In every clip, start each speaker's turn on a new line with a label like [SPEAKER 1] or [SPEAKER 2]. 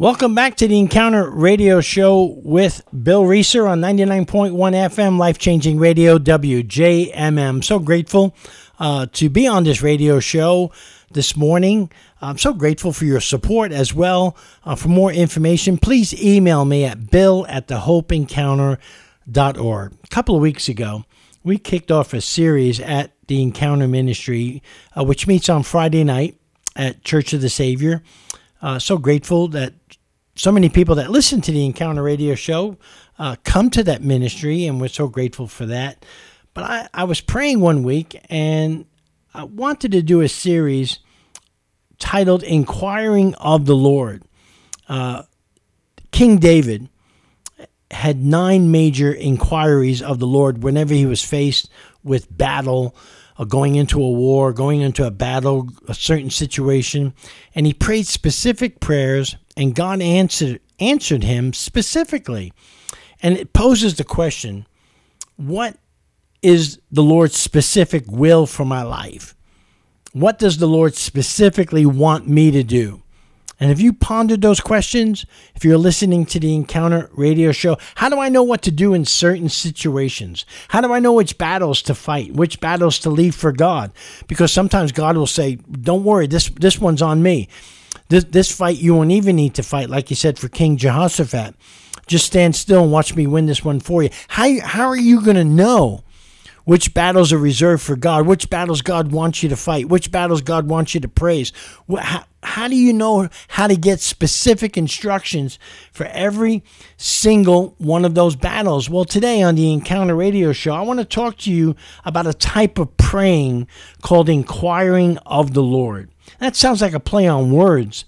[SPEAKER 1] Welcome back to the Encounter Radio Show with Bill Reeser on 99.1 FM, life changing radio, WJMM. So grateful uh, to be on this radio show this morning. I'm so grateful for your support as well. Uh, for more information, please email me at bill at thehopeencounter.org. A couple of weeks ago, we kicked off a series at the Encounter Ministry, uh, which meets on Friday night at Church of the Savior. Uh, so grateful that so many people that listen to the Encounter Radio Show uh, come to that ministry, and we're so grateful for that. But I, I was praying one week, and I wanted to do a series titled Inquiring of the Lord. Uh, King David had nine major inquiries of the Lord whenever he was faced with battle Uh, going into a war, going into a battle, a certain situation, and he prayed specific prayers, and God answered answered him specifically. And it poses the question, what is the Lord's specific will for my life? What does the Lord specifically want me to do? And have you pondered those questions? If you're listening to the Encounter radio show, how do I know what to do in certain situations? How do I know which battles to fight, which battles to leave for God? Because sometimes God will say, "Don't worry, this this one's on me. This this fight you won't even need to fight." Like you said for King Jehoshaphat, just stand still and watch me win this one for you. How how are you going to know? Which battles are reserved for God, which battles God wants you to fight, which battles God wants you to praise. How, how do you know how to get specific instructions for every single one of those battles? Well, today on the Encounter Radio Show, I want to talk to you about a type of praying called inquiring of the Lord. That sounds like a play on words,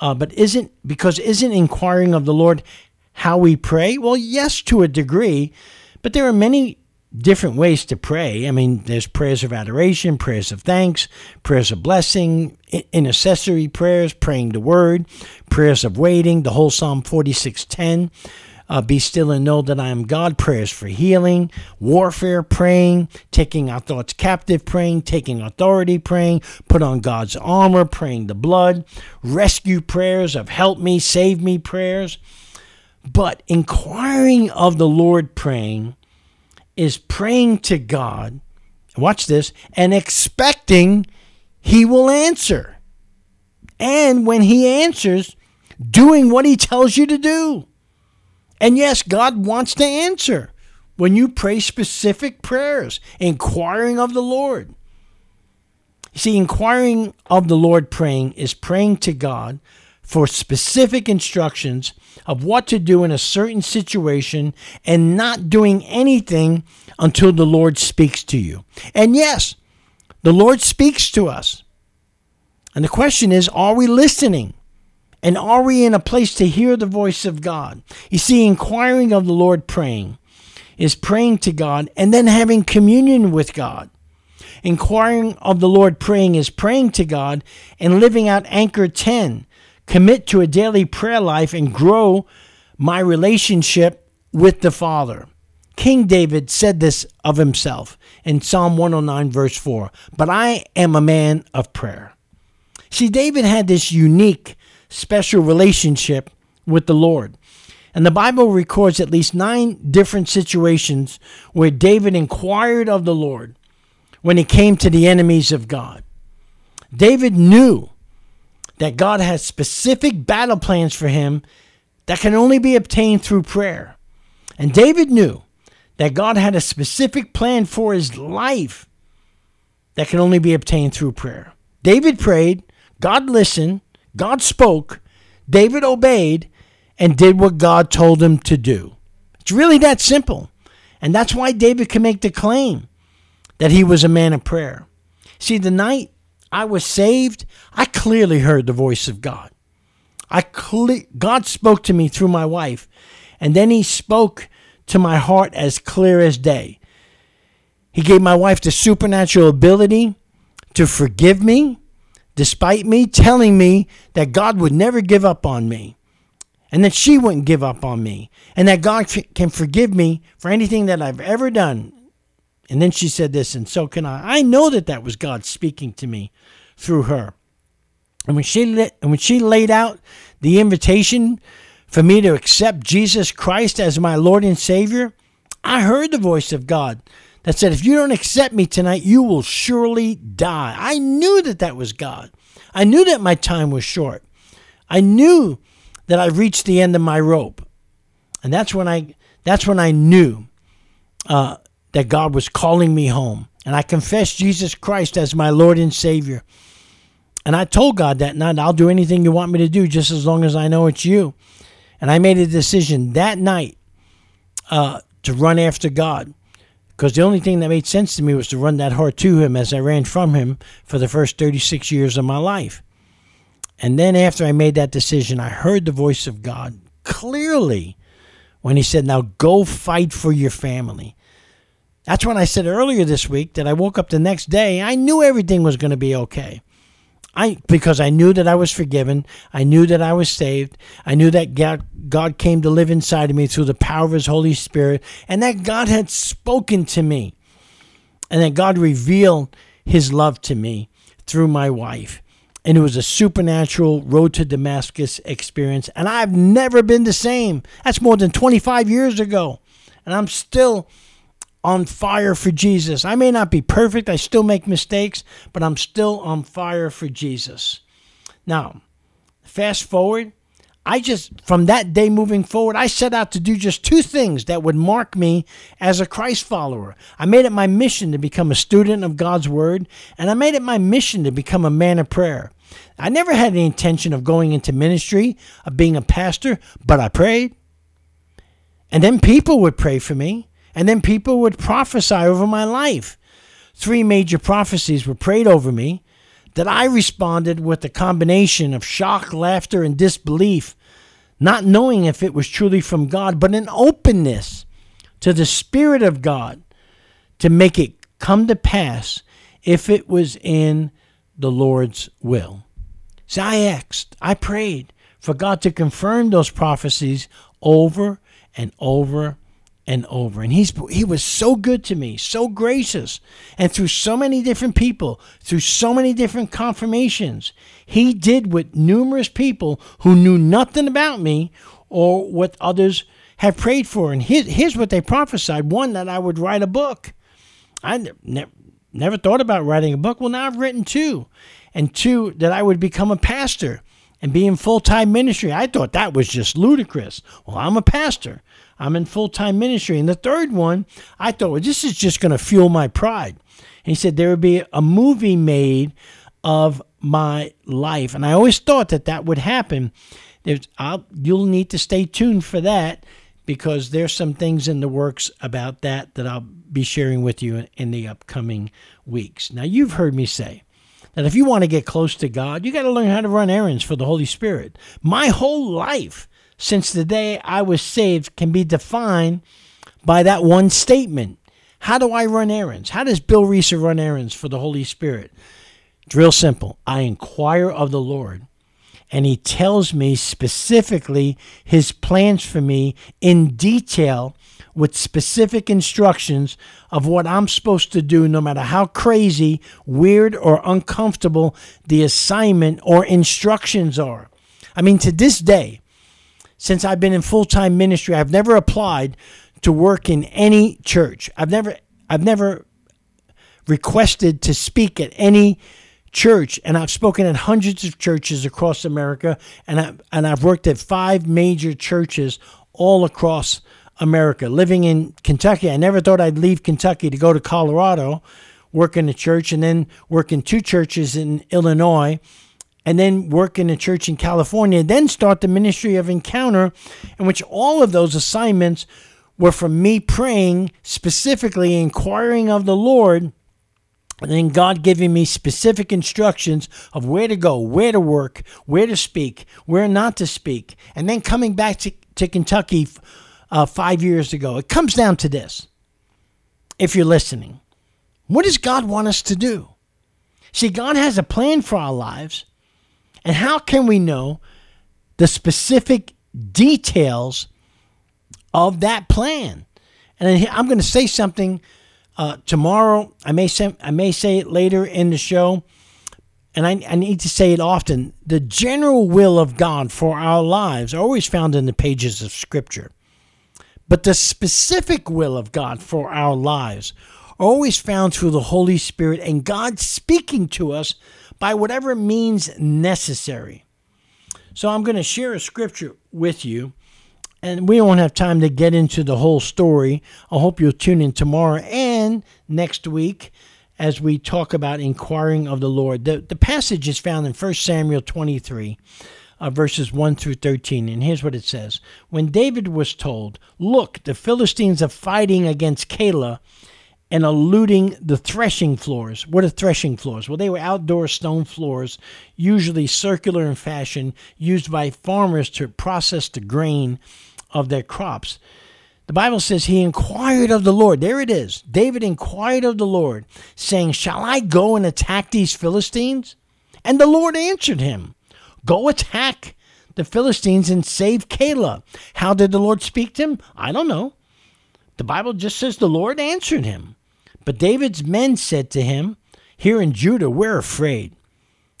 [SPEAKER 1] uh, but isn't because isn't inquiring of the Lord how we pray? Well, yes, to a degree, but there are many different ways to pray. I mean, there's prayers of adoration, prayers of thanks, prayers of blessing, intercessory prayers, praying the word, prayers of waiting, the whole Psalm 46:10. Uh, be still and know that I am God. Prayers for healing, warfare praying, taking our thoughts captive praying, taking authority praying, put on God's armor praying the blood, rescue prayers of help me, save me prayers. But inquiring of the Lord praying is praying to God, watch this, and expecting He will answer. And when He answers, doing what He tells you to do. And yes, God wants to answer when you pray specific prayers, inquiring of the Lord. See, inquiring of the Lord praying is praying to God for specific instructions of what to do in a certain situation and not doing anything until the Lord speaks to you. And yes, the Lord speaks to us. And the question is are we listening? And are we in a place to hear the voice of God? You see, inquiring of the Lord praying is praying to God and then having communion with God. Inquiring of the Lord praying is praying to God and living out Anchor 10 commit to a daily prayer life, and grow my relationship with the Father. King David said this of himself in Psalm 109, verse 4 But I am a man of prayer. See, David had this unique, special relationship with the Lord. And the Bible records at least nine different situations where David inquired of the Lord when it came to the enemies of God. David knew that God has specific battle plans for him that can only be obtained through prayer. And David knew that God had a specific plan for his life that can only be obtained through prayer. David prayed, God listened, God spoke, David obeyed, and did what God told him to do. It's really that simple. And that's why David can make the claim that he was a man of prayer. See, the night I was saved, I clearly heard the voice of God. I cle- God spoke to me through my wife, and then He spoke to my heart as clear as day. He gave my wife the supernatural ability to forgive me, despite me telling me that God would never give up on me, and that she wouldn't give up on me, and that God can forgive me for anything that I've ever done, and then she said this, and so can I. I know that that was God speaking to me through her. And when she lit, and when she laid out the invitation for me to accept Jesus Christ as my Lord and Savior, I heard the voice of God that said, If you don't accept me tonight, you will surely die. I knew that that was God. I knew that my time was short. I knew that I reached the end of my rope. And that's when I that's when I knew uh, that God was calling me home. And I confessed Jesus Christ as my Lord and Savior. And I told God that night, I'll do anything you want me to do just as long as I know it's you. And I made a decision that night uh, to run after God because the only thing that made sense to me was to run that hard to Him as I ran from Him for the first 36 years of my life. And then after I made that decision, I heard the voice of God clearly when He said, Now go fight for your family. That's when I said earlier this week that I woke up the next day. I knew everything was going to be okay. I because I knew that I was forgiven. I knew that I was saved. I knew that God, God came to live inside of me through the power of his Holy Spirit and that God had spoken to me. And that God revealed his love to me through my wife. And it was a supernatural road to Damascus experience. And I've never been the same. That's more than 25 years ago. And I'm still on fire for Jesus. I may not be perfect, I still make mistakes, but I'm still on fire for Jesus. Now, fast forward, I just, from that day moving forward, I set out to do just two things that would mark me as a Christ follower. I made it my mission to become a student of God's Word, and I made it my mission to become a man of prayer. I never had any intention of going into ministry, of being a pastor, but I prayed. And then people would pray for me. And then people would prophesy over my life. Three major prophecies were prayed over me that I responded with a combination of shock, laughter, and disbelief, not knowing if it was truly from God, but an openness to the Spirit of God to make it come to pass if it was in the Lord's will. So I asked, I prayed for God to confirm those prophecies over and over and over. And he's he was so good to me, so gracious, and through so many different people, through so many different confirmations, he did with numerous people who knew nothing about me or what others have prayed for. And here's, here's what they prophesied: one that I would write a book. I ne- never thought about writing a book. Well, now I've written two, and two that I would become a pastor and be in full time ministry. I thought that was just ludicrous. Well, I'm a pastor. I'm in full time ministry. And the third one, I thought, well, this is just going to fuel my pride. And he said there would be a movie made of my life. And I always thought that that would happen. you'll need to stay tuned for that because there's some things in the works about that that I'll be sharing with you in the upcoming weeks. Now, you've heard me say that if you want to get close to God, you got to learn how to run errands for the Holy Spirit. My whole life since the day I was saved can be defined by that one statement. How do I run errands? How does Bill Reeser run errands for the Holy Spirit? It's real simple. I inquire of the Lord, and He tells me specifically His plans for me in detail with specific instructions of what I'm supposed to do, no matter how crazy, weird, or uncomfortable the assignment or instructions are. I mean, to this day, since I've been in full time ministry, I've never applied to work in any church. I've never I've never requested to speak at any church, and I've spoken at hundreds of churches across America, and I and I've worked at five major churches all across America. Living in Kentucky, I never thought I'd leave Kentucky to go to Colorado, work in a church, and then work in two churches in Illinois and then work in a church in California, then start the ministry of encounter, in which all of those assignments were from me praying, specifically inquiring of the Lord, and then God giving me specific instructions of where to go, where to work, where to speak, where not to speak, and then coming back to, to Kentucky uh, five years ago. It comes down to this if you're listening. What does God want us to do? See, God has a plan for our lives. And how can we know the specific details of that plan? And I'm going to say something uh, tomorrow. I may say I may say it later in the show, and I, I need to say it often, the general will of God for our lives are always found in the pages of Scripture. But the specific will of God for our lives are always found through the Holy Spirit and God speaking to us by whatever means necessary. So I'm going to share a scripture with you, and we won't have time to get into the whole story. I hope you'll tune in tomorrow and next week as we talk about inquiring of the Lord. The, the passage is found in 1 Samuel 23 uh, verses 1 through 13. And here's what it says When David was told, Look, the Philistines are fighting against Keilah and eluding the threshing floors. What are threshing floors? Well, they were outdoor stone floors, usually circular in fashion, used by farmers to process the grain of their crops. The Bible says he inquired of the Lord. There it is. David inquired of the Lord, saying, Shall I go and attack these Philistines? And the Lord answered him, Go attack the Philistines and save Keilah. How did the Lord speak to him? I don't know. The Bible just says the Lord answered him. But David's men said to him, Here in Judah, we're afraid.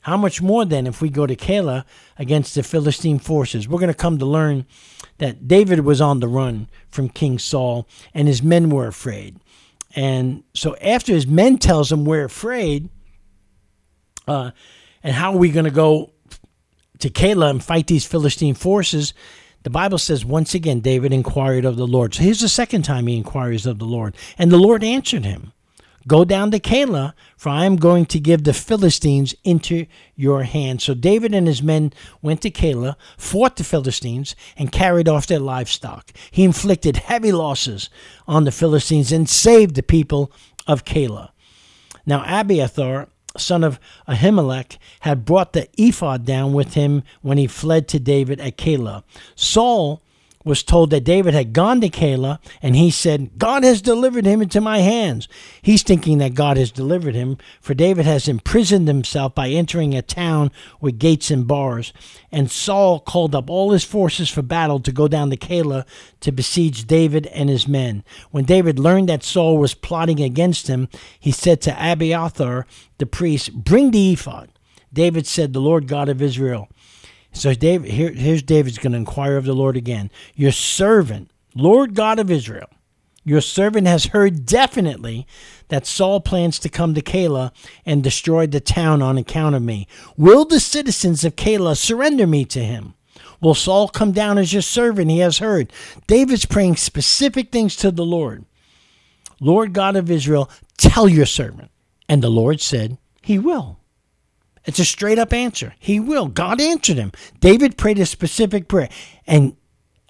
[SPEAKER 1] How much more then if we go to Keilah against the Philistine forces? We're going to come to learn that David was on the run from King Saul and his men were afraid. And so after his men tells him we're afraid, uh, and how are we going to go to Keilah and fight these Philistine forces, the Bible says once again David inquired of the Lord. So here's the second time he inquires of the Lord. And the Lord answered him, Go down to Keilah, for I am going to give the Philistines into your hand. So David and his men went to Keilah, fought the Philistines, and carried off their livestock. He inflicted heavy losses on the Philistines and saved the people of Keilah. Now Abiathar son of Ahimelech, had brought the ephod down with him when he fled to David at Keilah. Saul was told that David had gone to Keilah, and he said, God has delivered him into my hands. He's thinking that God has delivered him, for David has imprisoned himself by entering a town with gates and bars. And Saul called up all his forces for battle to go down to Keilah to besiege David and his men. When David learned that Saul was plotting against him, he said to Abiathar the priest, Bring the ephod. David said, The Lord God of Israel so David, here, here's David's going to inquire of the Lord again. Your servant, Lord God of Israel, your servant has heard definitely that Saul plans to come to Keilah and destroy the town on account of me. Will the citizens of Keilah surrender me to him? Will Saul come down as your servant? He has heard. David's praying specific things to the Lord. Lord God of Israel, tell your servant. And the Lord said, He will. It's a straight up answer. He will. God answered him. David prayed a specific prayer. And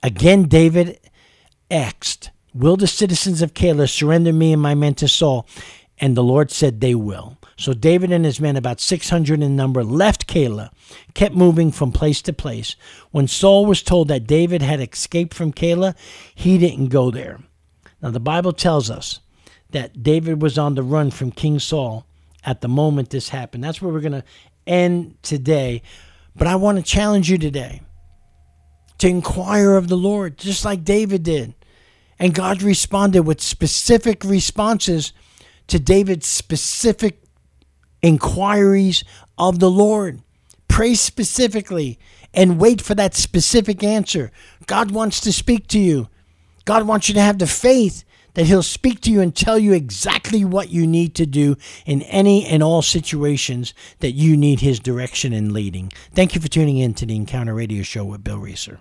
[SPEAKER 1] again, David asked, Will the citizens of Keilah surrender me and my men to Saul? And the Lord said, They will. So David and his men, about 600 in number, left Keilah, kept moving from place to place. When Saul was told that David had escaped from Keilah, he didn't go there. Now, the Bible tells us that David was on the run from King Saul at the moment this happened. That's where we're going to end today. But I want to challenge you today to inquire of the Lord, just like David did. And God responded with specific responses to David's specific inquiries of the Lord. Pray specifically and wait for that specific answer. God wants to speak to you. God wants you to have the faith that He'll speak to you and tell you exactly what you need to do in any and all situations that you need His direction and leading. Thank you for tuning in to the Encounter Radio Show with Bill Reeser.